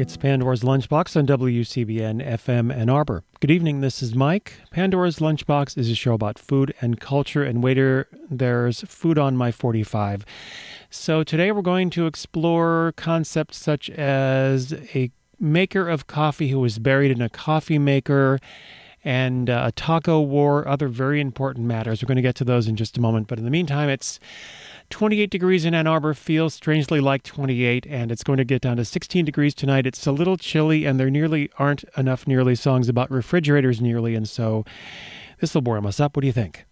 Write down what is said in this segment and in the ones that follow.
It's Pandora's Lunchbox on WCBN FM Ann Arbor. Good evening, this is Mike. Pandora's Lunchbox is a show about food and culture, and waiter, there's food on my 45. So today we're going to explore concepts such as a maker of coffee who was buried in a coffee maker and uh, a taco war, other very important matters. We're going to get to those in just a moment. But in the meantime, it's 28 degrees in Ann Arbor, feels strangely like 28, and it's going to get down to 16 degrees tonight. It's a little chilly, and there nearly aren't enough nearly songs about refrigerators nearly, and so this will warm us up. What do you think?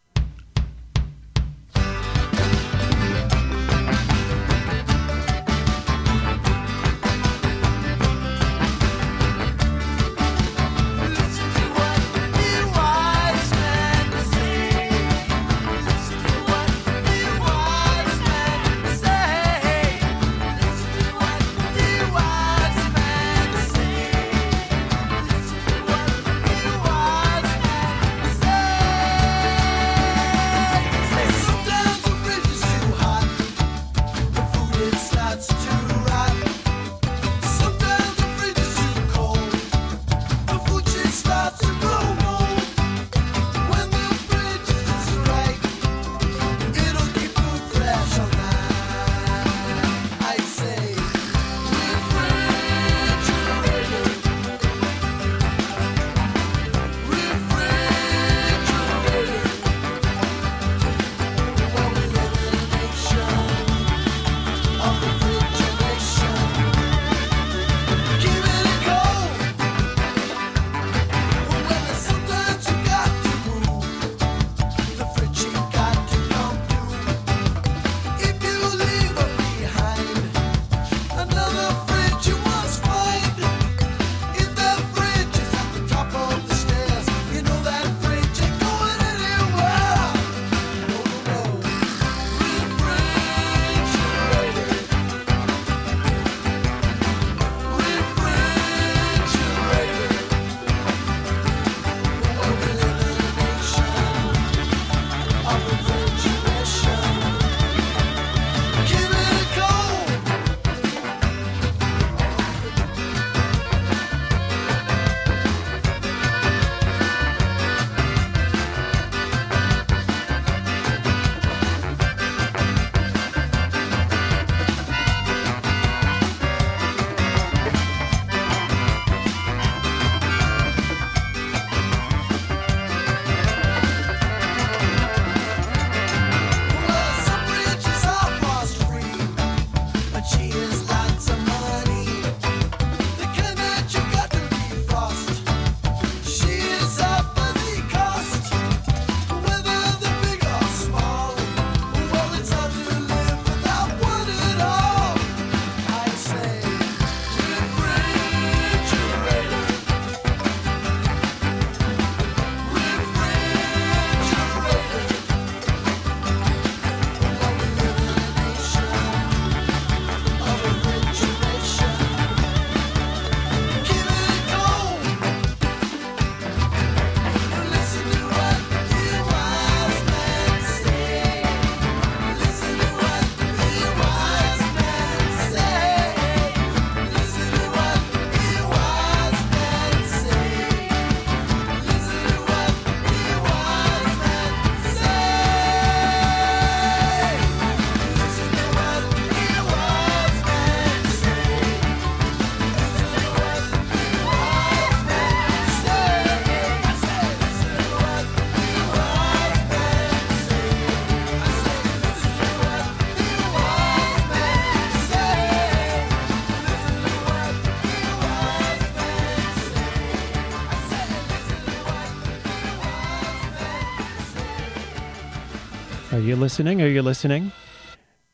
You listening? Are you listening?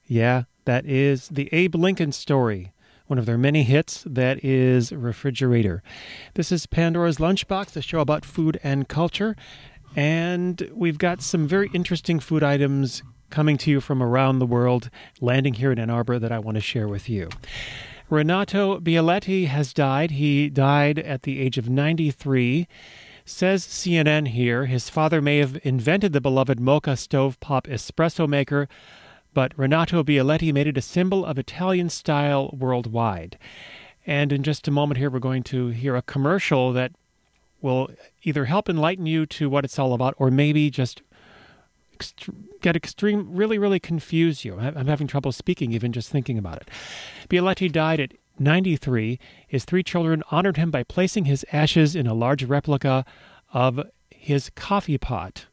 Yeah, that is the Abe Lincoln story, one of their many hits that is Refrigerator. This is Pandora's Lunchbox, a show about food and culture. And we've got some very interesting food items coming to you from around the world, landing here in Ann Arbor that I want to share with you. Renato Bialetti has died. He died at the age of 93. Says CNN here, his father may have invented the beloved Moka stovetop espresso maker, but Renato Bialetti made it a symbol of Italian style worldwide. And in just a moment here, we're going to hear a commercial that will either help enlighten you to what it's all about or maybe just get extreme, really, really confuse you. I'm having trouble speaking even just thinking about it. Bialetti died at 93. His three children honored him by placing his ashes in a large replica of his coffee pot.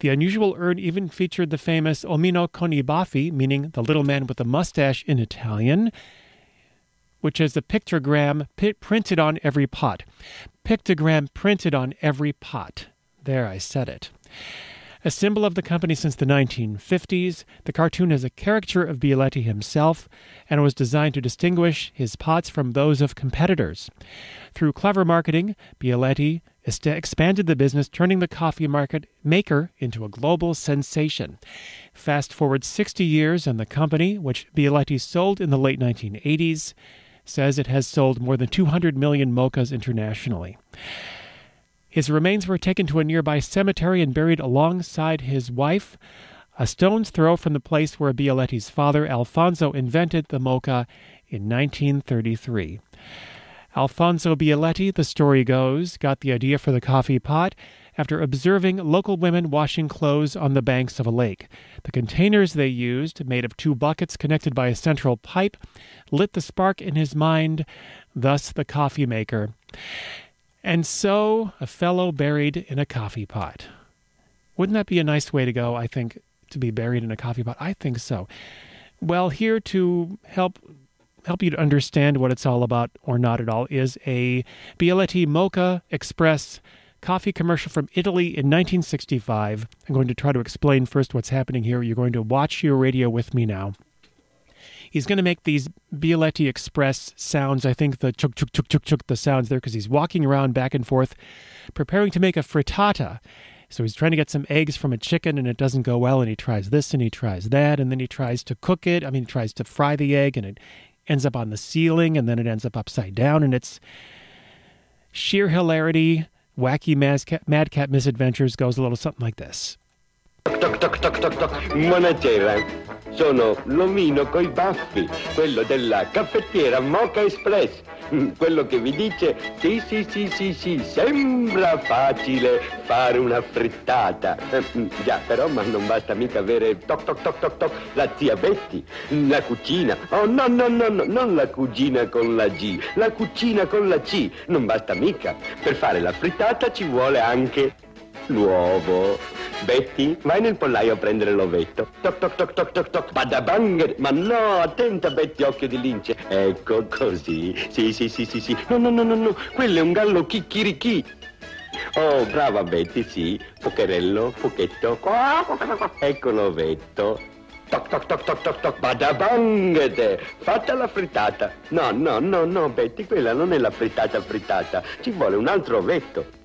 The unusual urn even featured the famous Omino con i baffi, meaning the little man with the mustache in Italian, which is the pictogram printed on every pot. Pictogram printed on every pot. There, I said it. A symbol of the company since the 1950s, the cartoon is a caricature of Bialetti himself and was designed to distinguish his pots from those of competitors. Through clever marketing, Bialetti expanded the business, turning the coffee market maker into a global sensation. Fast forward 60 years, and the company, which Bialetti sold in the late 1980s, says it has sold more than 200 million mochas internationally. His remains were taken to a nearby cemetery and buried alongside his wife, a stone's throw from the place where Bialetti's father, Alfonso, invented the mocha in 1933. Alfonso Bialetti, the story goes, got the idea for the coffee pot after observing local women washing clothes on the banks of a lake. The containers they used, made of two buckets connected by a central pipe, lit the spark in his mind, thus the coffee maker. And so, a fellow buried in a coffee pot. Wouldn't that be a nice way to go, I think, to be buried in a coffee pot? I think so. Well, here to help help you to understand what it's all about or not at all is a Bialetti Moka Express coffee commercial from Italy in 1965. I'm going to try to explain first what's happening here. You're going to watch your radio with me now. He's going to make these Bialetti Express sounds. I think the chuk chuk chuk chuk chuk the sounds there because he's walking around back and forth, preparing to make a frittata. So he's trying to get some eggs from a chicken and it doesn't go well, and he tries this and he tries that, and then he tries to cook it. I mean, he tries to fry the egg and it ends up on the ceiling and then it ends up upside down, and it's sheer hilarity, wacky madcap madcap misadventures goes a little something like this. Toc toc. Buonasera. Sono l'omino coi baffi, quello della caffettiera Mocha Express. Mm, quello che vi dice, sì, sì, sì, sì, sì, sembra facile fare una frittata. Eh, mm, già, però, ma non basta mica avere toc toc toc toc toc la zia Betty, la cucina. Oh, no, no, no, no, non la cugina con la G, la cucina con la C. Non basta mica. Per fare la frittata ci vuole anche l'uovo. Betty, vai nel pollaio a prendere l'ovetto. Toc toc toc toc toc toc. Badabanger. Ma no, attenta Betty, occhio di lince. Ecco così. Sì, sì, sì, sì, sì. No, no, no, no, no. Quello è un gallo chicchirichì. Oh, brava Betty, sì. Pocherello, pochetto. Ecco l'ovetto. Toc toc toc toc toc toc. Badabangete. Fatta la frittata. No, no, no, no, Betty, quella non è la frittata frittata. Ci vuole un altro ovetto.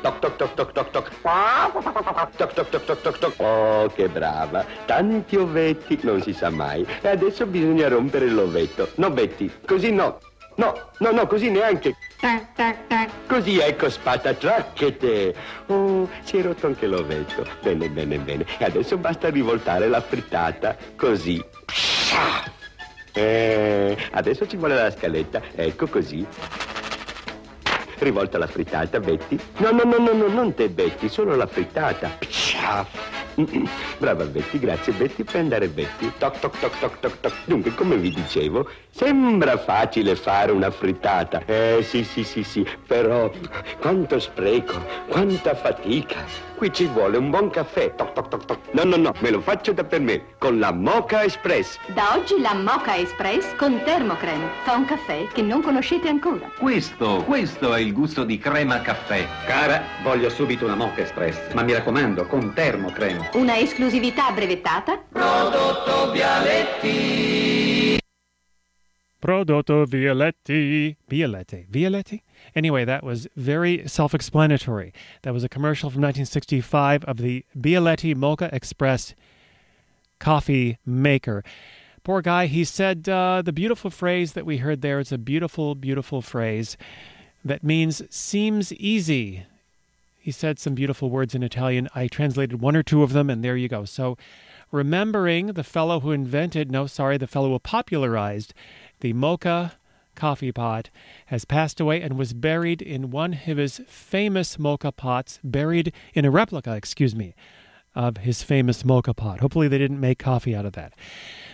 Toc toc toc toc toc toc. Toc toc toc toc toc toc. Oh, che brava. Tanti ovetti, non si sa mai. E adesso bisogna rompere l'ovetto. No, Betty, così no. No, no, no, così neanche. Così ecco spatatracchete. Oh, si è rotto anche l'ovetto. Bene, bene, bene. E adesso basta rivoltare la frittata. Così. Eh, adesso ci vuole la scaletta. Ecco così. Rivolta la frittata, Betty. No, no, no, no, no, non te, Betty, solo la frittata. Psciaf. Brava Betty, grazie Betty, puoi andare Betty. Toc toc toc toc toc toc. Dunque, come vi dicevo, sembra facile fare una frittata. Eh sì, sì, sì, sì, però quanto spreco, quanta fatica. Qui ci vuole un buon caffè. Toc toc toc toc. No, no, no, me lo faccio da per me, con la Mocha Express. Da oggi la Mocha Express con Termocreme. Fa un caffè che non conoscete ancora. Questo, questo è il gusto di crema caffè. Cara, voglio subito una Mocha Express, ma mi raccomando, con Termocreme. Una esclusività brevettata. Prodotto Bialetti. Prodotto Violetti. Violetti. Violetti? Anyway, that was very self explanatory. That was a commercial from 1965 of the Bialetti Moka Express coffee maker. Poor guy, he said uh, the beautiful phrase that we heard there. It's a beautiful, beautiful phrase that means seems easy. He said some beautiful words in Italian. I translated one or two of them, and there you go. So, remembering the fellow who invented, no, sorry, the fellow who popularized the mocha coffee pot, has passed away and was buried in one of his famous mocha pots, buried in a replica, excuse me, of his famous mocha pot. Hopefully, they didn't make coffee out of that.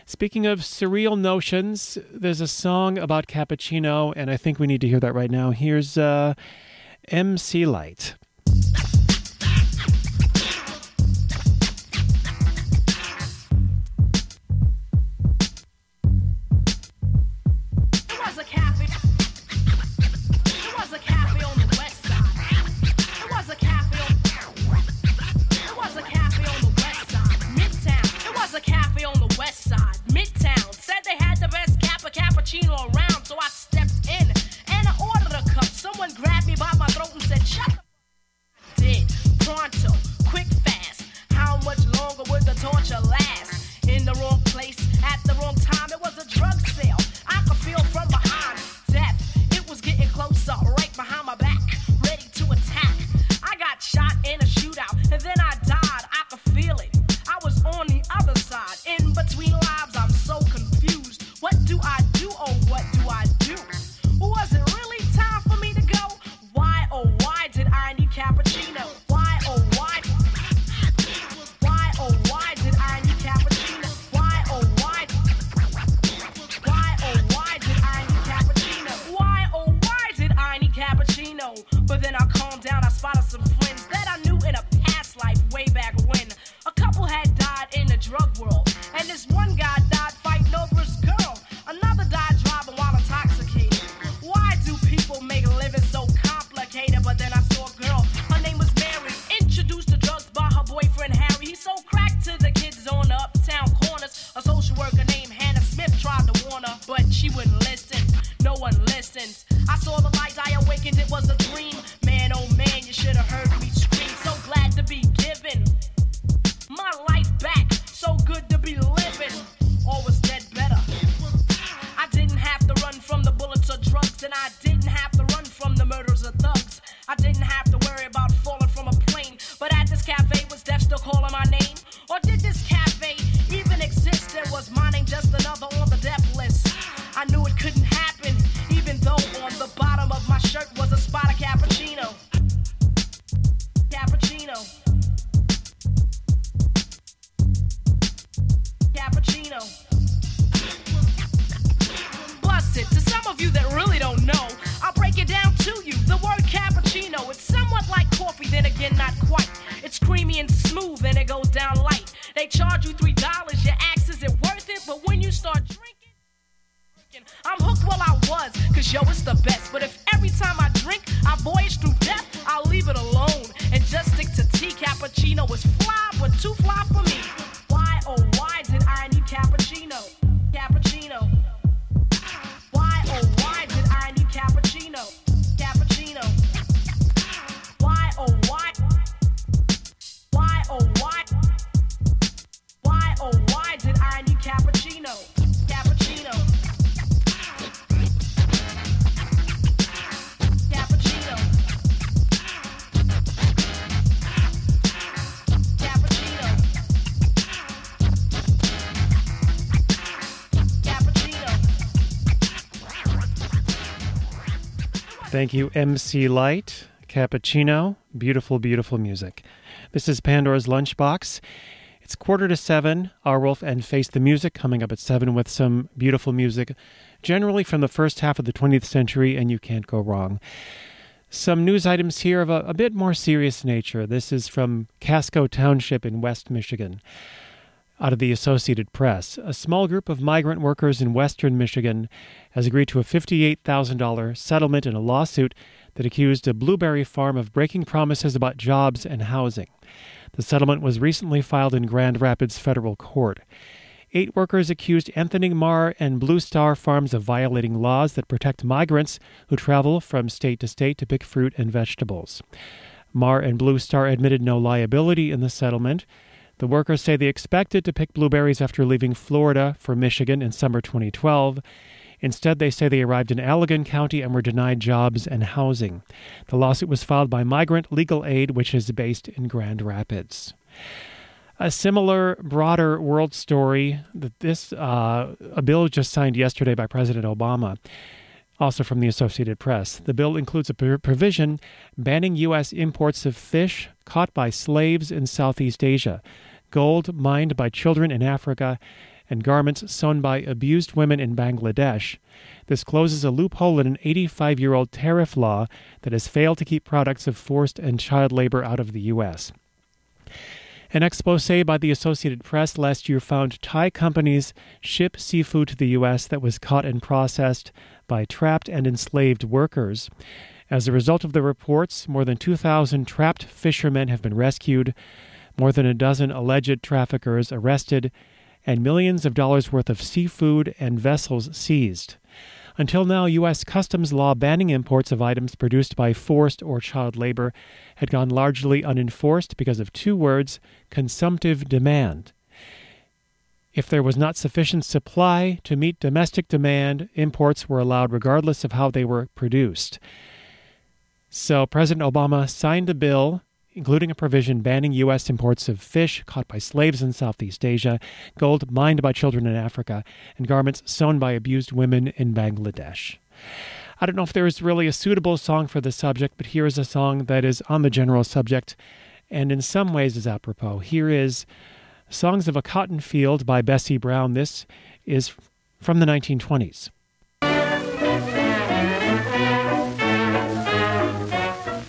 Speaking of surreal notions, there's a song about cappuccino, and I think we need to hear that right now. Here's uh, MC Lyte. Thank you, MC Lyte, Cappuccino. Beautiful, beautiful music. This is Pandora's Lunchbox. It's quarter to seven. Arwulf and Face the Music coming up at seven with some beautiful music, generally from the first half of the 20th century, and you can't go wrong. Some news items here of a, a bit more serious nature. This is from Casco Township in West Michigan out of the Associated Press. A small group of migrant workers in western Michigan has agreed to a $58,000 settlement in a lawsuit that accused a blueberry farm of breaking promises about jobs and housing. The settlement was recently filed in Grand Rapids federal court. Eight workers accused Anthony Marr and Blue Star Farms of violating laws that protect migrants who travel from state to state to pick fruit and vegetables. Marr and Blue Star admitted no liability in the settlement. The workers say they expected to pick blueberries after leaving Florida for Michigan in summer 2012. Instead, they say they arrived in Allegan County and were denied jobs and housing. The lawsuit was filed by Migrant Legal Aid, which is based in Grand Rapids. A similar, broader world story that this uh, a bill just signed yesterday by President Obama also from the Associated Press. The bill includes a provision banning U.S. imports of fish caught by slaves in Southeast Asia, gold mined by children in Africa, and garments sewn by abused women in Bangladesh. This closes a loophole in an 85 year old tariff law that has failed to keep products of forced and child labor out of the U.S. An expose by the Associated Press last year found Thai companies ship seafood to the U.S. that was caught and processed by trapped and enslaved workers. As a result of the reports, more than 2,000 trapped fishermen have been rescued, more than a dozen alleged traffickers arrested, and millions of dollars worth of seafood and vessels seized. Until now, U.S. customs law banning imports of items produced by forced or child labor had gone largely unenforced because of two words consumptive demand. If there was not sufficient supply to meet domestic demand, imports were allowed regardless of how they were produced. So President Obama signed a bill including a provision banning U.S. imports of fish caught by slaves in Southeast Asia, gold mined by children in Africa, and garments sewn by abused women in Bangladesh. I don't know if there is really a suitable song for the subject, but here is a song that is on the general subject and in some ways is apropos. Here is Songs of a Cotton Field by Bessie Brown. This is from the 1920s.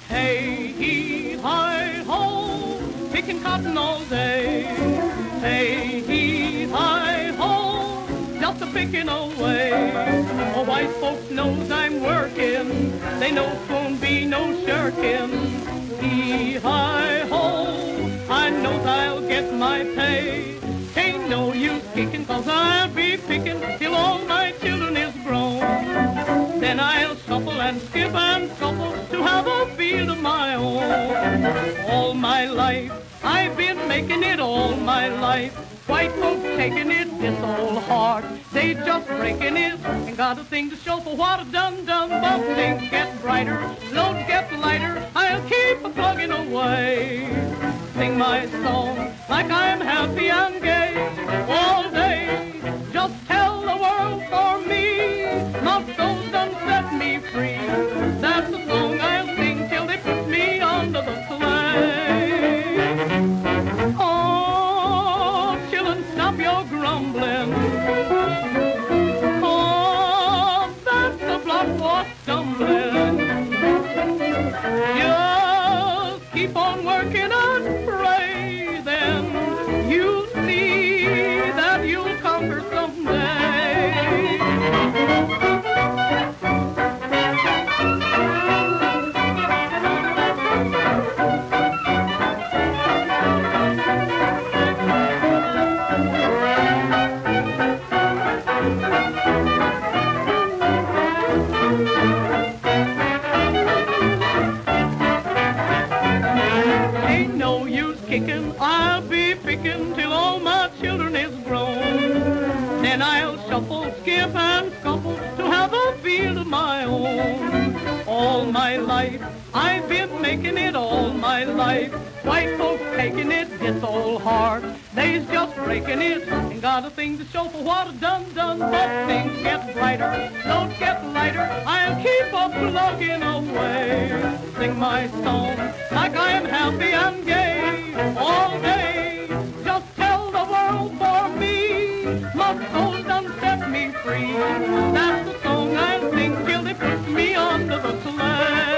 Hey, he, hi, ho, picking cotton all day. Hey, he, hi, ho, a picking away. Oh, white folks knows I'm working. They know won't be no shirking. He, hi, get my pay. Ain't no use kicking, cause I'll be picking till all my children is grown. Then I'll shuffle and skip and shuffle to have a field of my own. All my life, I've been making it all my life. White folks taking it this old hard. They just breaking it and got a thing to show for what I've done, done. But things get brighter, loads get lighter. I'll keep a plugging away. Sing my song like I'm happy Ain't no use kicking, I'll be picking till all my children is grown. Then I'll shuffle, skip, and scuffle to have a field of my own. All my life, I've been making it all my life. White folks taking it, it's all hard. They's just breaking it, and got a thing to show for what I've done, done. But things get brighter, don't get lighter. I'll keep on plugging away. Sing my song like I am happy and gay all day. Just tell the world for me, my soul done set me free. That's the song I'll sing till they put me under the sleigh.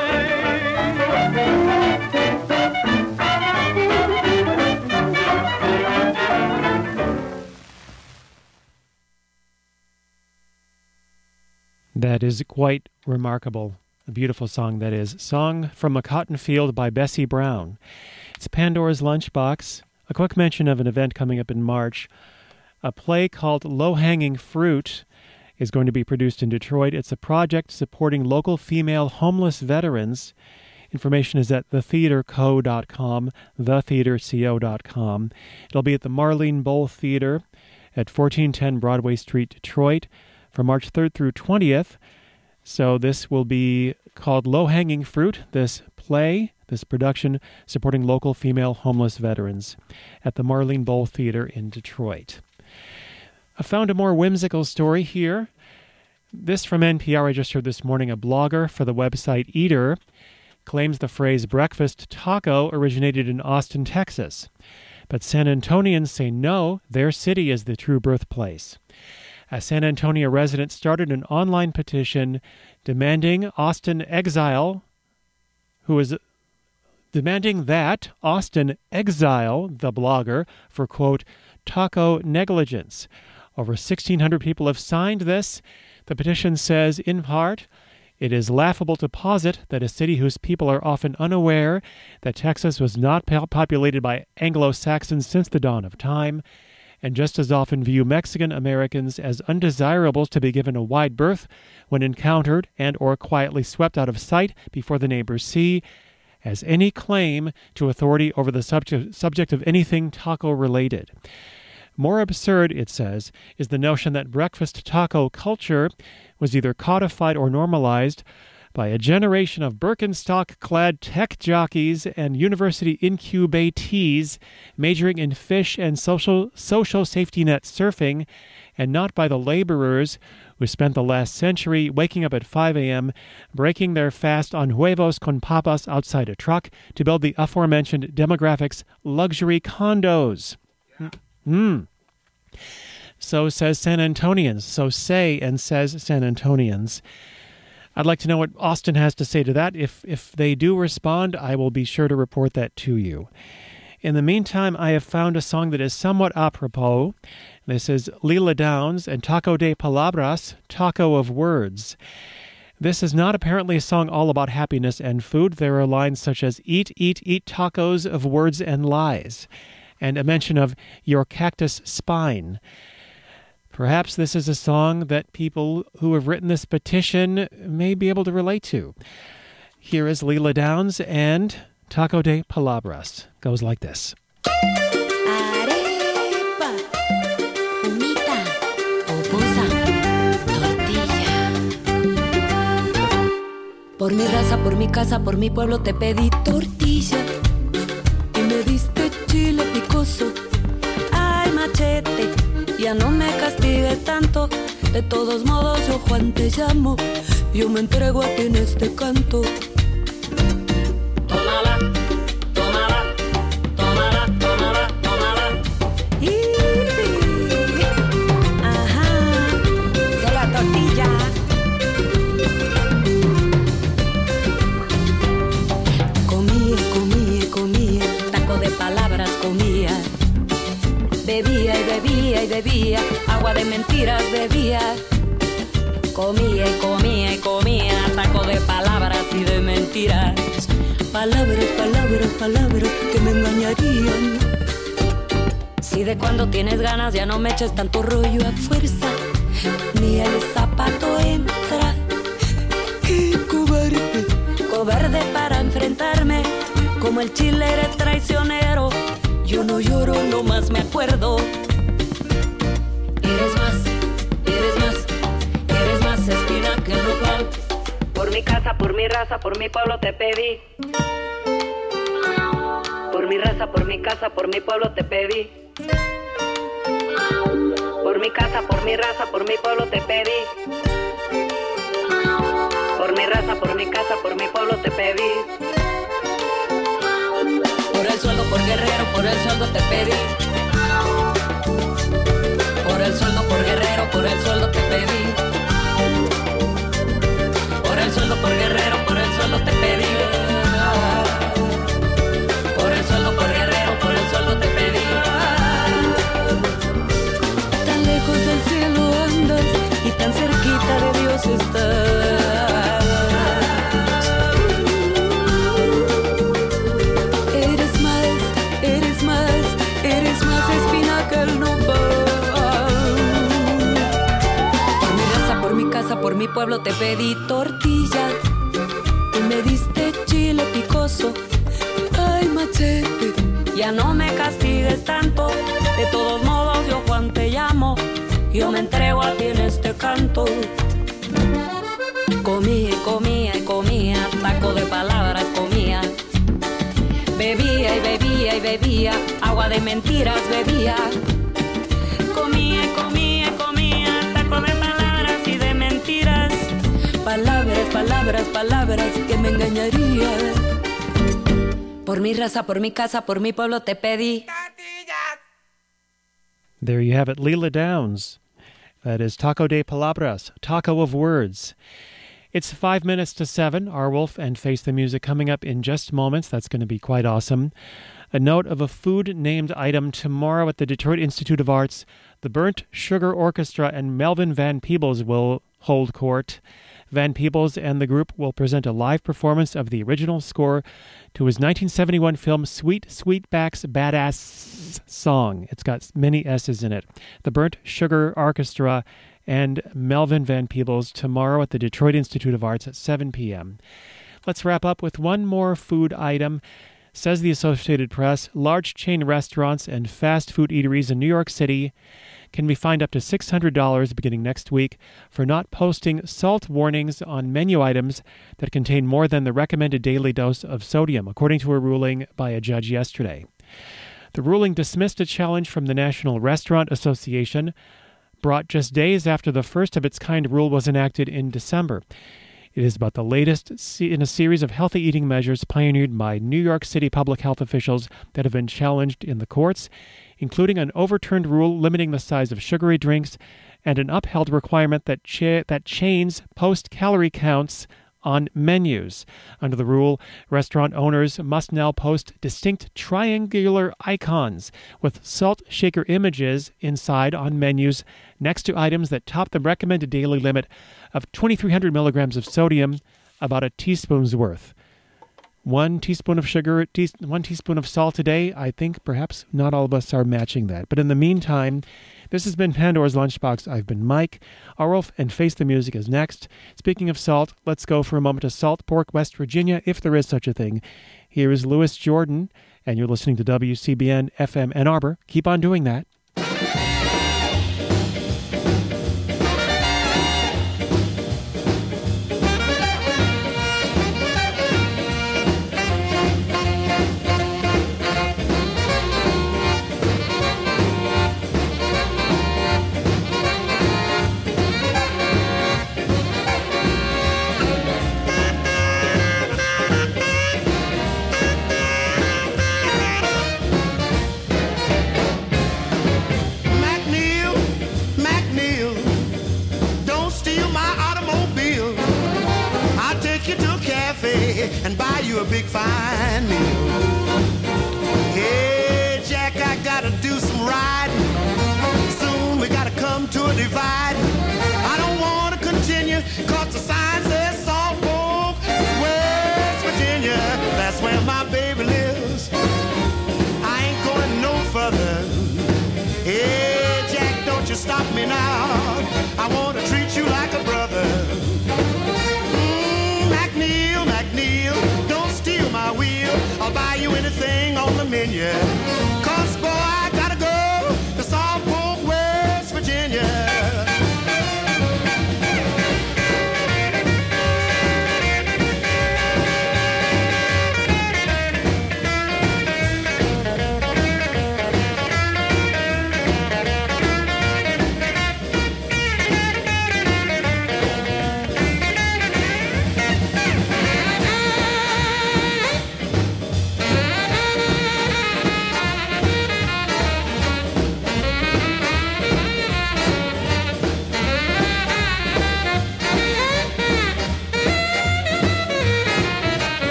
That is quite remarkable. A beautiful song that is. Song from a Cotton Field by Bessie Brown. It's Pandora's Lunchbox. A quick mention of an event coming up in March. A play called Low Hanging Fruit is going to be produced in Detroit. It's a project supporting local female homeless veterans. Information is at thetheaterco.com, thetheaterco.com. It'll be at the Marlene Boll Theater at 1410 Broadway Street, Detroit, from March 3rd through 20th. So this will be called Low Hanging Fruit, this play, this production supporting local female homeless veterans at the Marlene Boll Theater in Detroit. I found a more whimsical story here. This from NPR I just heard this morning. A blogger for the website Eater claims the phrase breakfast taco originated in Austin, Texas. But San Antonians say no, their city is the true birthplace. A San Antonio resident started an online petition demanding Austin exile, who is demanding that Austin exile the blogger for, quote, taco negligence. Over 1,600 people have signed this. The petition says, in part, it is laughable to posit that a city whose people are often unaware that Texas was not populated by Anglo Saxons since the dawn of time, and just as often view Mexican Americans as undesirables to be given a wide berth when encountered and or quietly swept out of sight before the neighbors see, as any claim to authority over the subject, subject of anything taco related. More absurd, it says, is the notion that breakfast taco culture was either codified or normalized by a generation of Birkenstock clad tech jockeys and university incubatees majoring in fish and social, social safety net surfing, and not by the laborers who spent the last century waking up at 5 a.m., breaking their fast on huevos con papas outside a truck to build the aforementioned demographics luxury condos. Yeah. Mm. So says San Antonians. So say and says San Antonians. I'd like to know what Austin has to say to that. If if they do respond, I will be sure to report that to you. In the meantime, I have found a song that is somewhat apropos. This is Lila Downs and Taco de Palabras, Taco of Words. This is not apparently a song all about happiness and food. There are lines such as Eat, eat, eat tacos of words and lies and a mention of your cactus spine. Perhaps this is a song that people who have written this petition may be able to relate to. Here is Lila Downs and Taco de Palabras. Goes like this. Por mi raza, por mi casa, por mi pueblo te pedí tortilla y me diste chile picoso. Ay, machete, ya no me De todos modos, yo Juan te llamo. Yo me entrego a ti en este canto. Palabras, que me engañarían. Si de cuando tienes ganas ya no me eches tanto rollo a fuerza, ni el zapato entra. Qué cobarde, cobarde para enfrentarme, como el chile eres traicionero. Yo no lloro, no más me acuerdo Eres más, eres más, eres más espina que nopal. Por mi casa, por mi raza, por mi pueblo te pedí. Por mi raza, por mi casa, por mi pueblo te pedí. Por mi casa, por mi raza, por mi pueblo te pedí. Por mi raza, por mi casa, por mi pueblo te pedí. Por el sueldo, por guerrero, por el sueldo te pedí el sueldo por guerrero, por el sueldo te pedí. Pueblo te pedí tortilla y me diste chile picoso. Ay, machete, ya no me castigues tanto. De todos modos, yo Juan te llamo. Yo me entrego a ti en este canto. Comía y comía y comía, taco de palabras comía. Bebía y bebía y bebía, agua de mentiras bebía. Palabras, palabras, palabras que me engañarían. Por mi raza, por mi casa, por mi pueblo te pedí. There you have it, Lila Downs. That is Taco de Palabras, Taco of Words. It's five minutes to seven. Arwulf and Face the Music coming up in just moments. That's going to be quite awesome. A note of a food named item tomorrow at the Detroit Institute of Arts. The Burnt Sugar Orchestra and Melvin Van Peebles will hold court. Van Peebles and the group will present a live performance of the original score to his 1971 film Sweet Sweetback's Baadasssss Song. It's got many S's in it. The Burnt Sugar Orchestra and Melvin Van Peebles tomorrow at the Detroit Institute of Arts at 7 p.m. Let's wrap up with one more food item. Says the Associated Press, large chain restaurants and fast food eateries in New York City can be fined up to $600 beginning next week for not posting salt warnings on menu items that contain more than the recommended daily dose of sodium, according to a ruling by a judge yesterday. The ruling dismissed a challenge from the National Restaurant Association brought just days after the first of its kind rule was enacted in December. It is about the latest in a series of healthy eating measures pioneered by New York City public health officials that have been challenged in the courts, including an overturned rule limiting the size of sugary drinks and an upheld requirement that, cha- that chains post calorie counts on menus. Under the rule, restaurant owners must now post distinct triangular icons with salt shaker images inside on menus next to items that top the recommended daily limit of 2,300 milligrams of sodium, about a teaspoon's worth. One teaspoon of sugar, one teaspoon of salt a day. I think perhaps not all of us are matching that. But in the meantime, this has been Pandora's Lunchbox. I've been Mike. Arwulf and Face the Music is next. Speaking of salt, let's go for a moment to Salt Pork, West Virginia, if there is such a thing. Here is Louis Jordan, and you're listening to WCBN FM Ann Arbor. Keep on doing that. Anything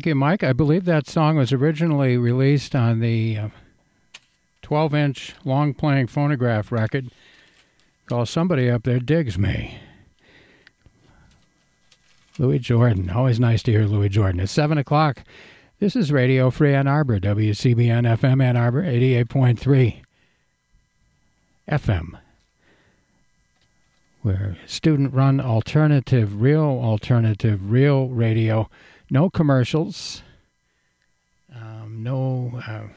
Thank you, Mike. I believe that song was originally released on the 12 uh, inch long playing phonograph record called Somebody Up There Digs Me. Louis Jordan. Always nice to hear Louis Jordan. It's 7 o'clock. This is Radio Free Ann Arbor, WCBN FM Ann Arbor, 88.3 FM. We're student run alternative, real alternative, real radio. No commercials. Um, no uh,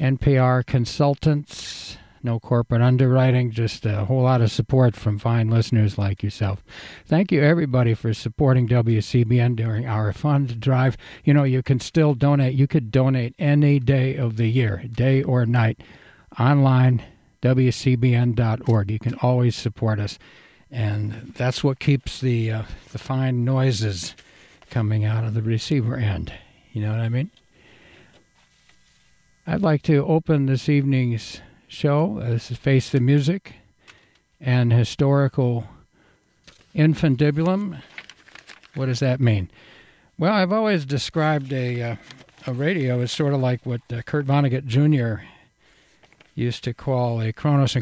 NPR consultants no corporate underwriting, just a whole lot of support from fine listeners like yourself. Thank you, everybody, for supporting WCBN during our fund drive. You know, you can still donate. You could donate any day of the year, day or night, online, WCBN.org. You can always support us. And that's what keeps the, uh, the fine noises coming out of the receiver end. You know what I mean? I'd like to open this evening's show. This is Face the Music and Historical Infundibulum. What does that mean? Well, I've always described a, uh, a radio as sort of like what uh, Kurt Vonnegut Jr. used to call a and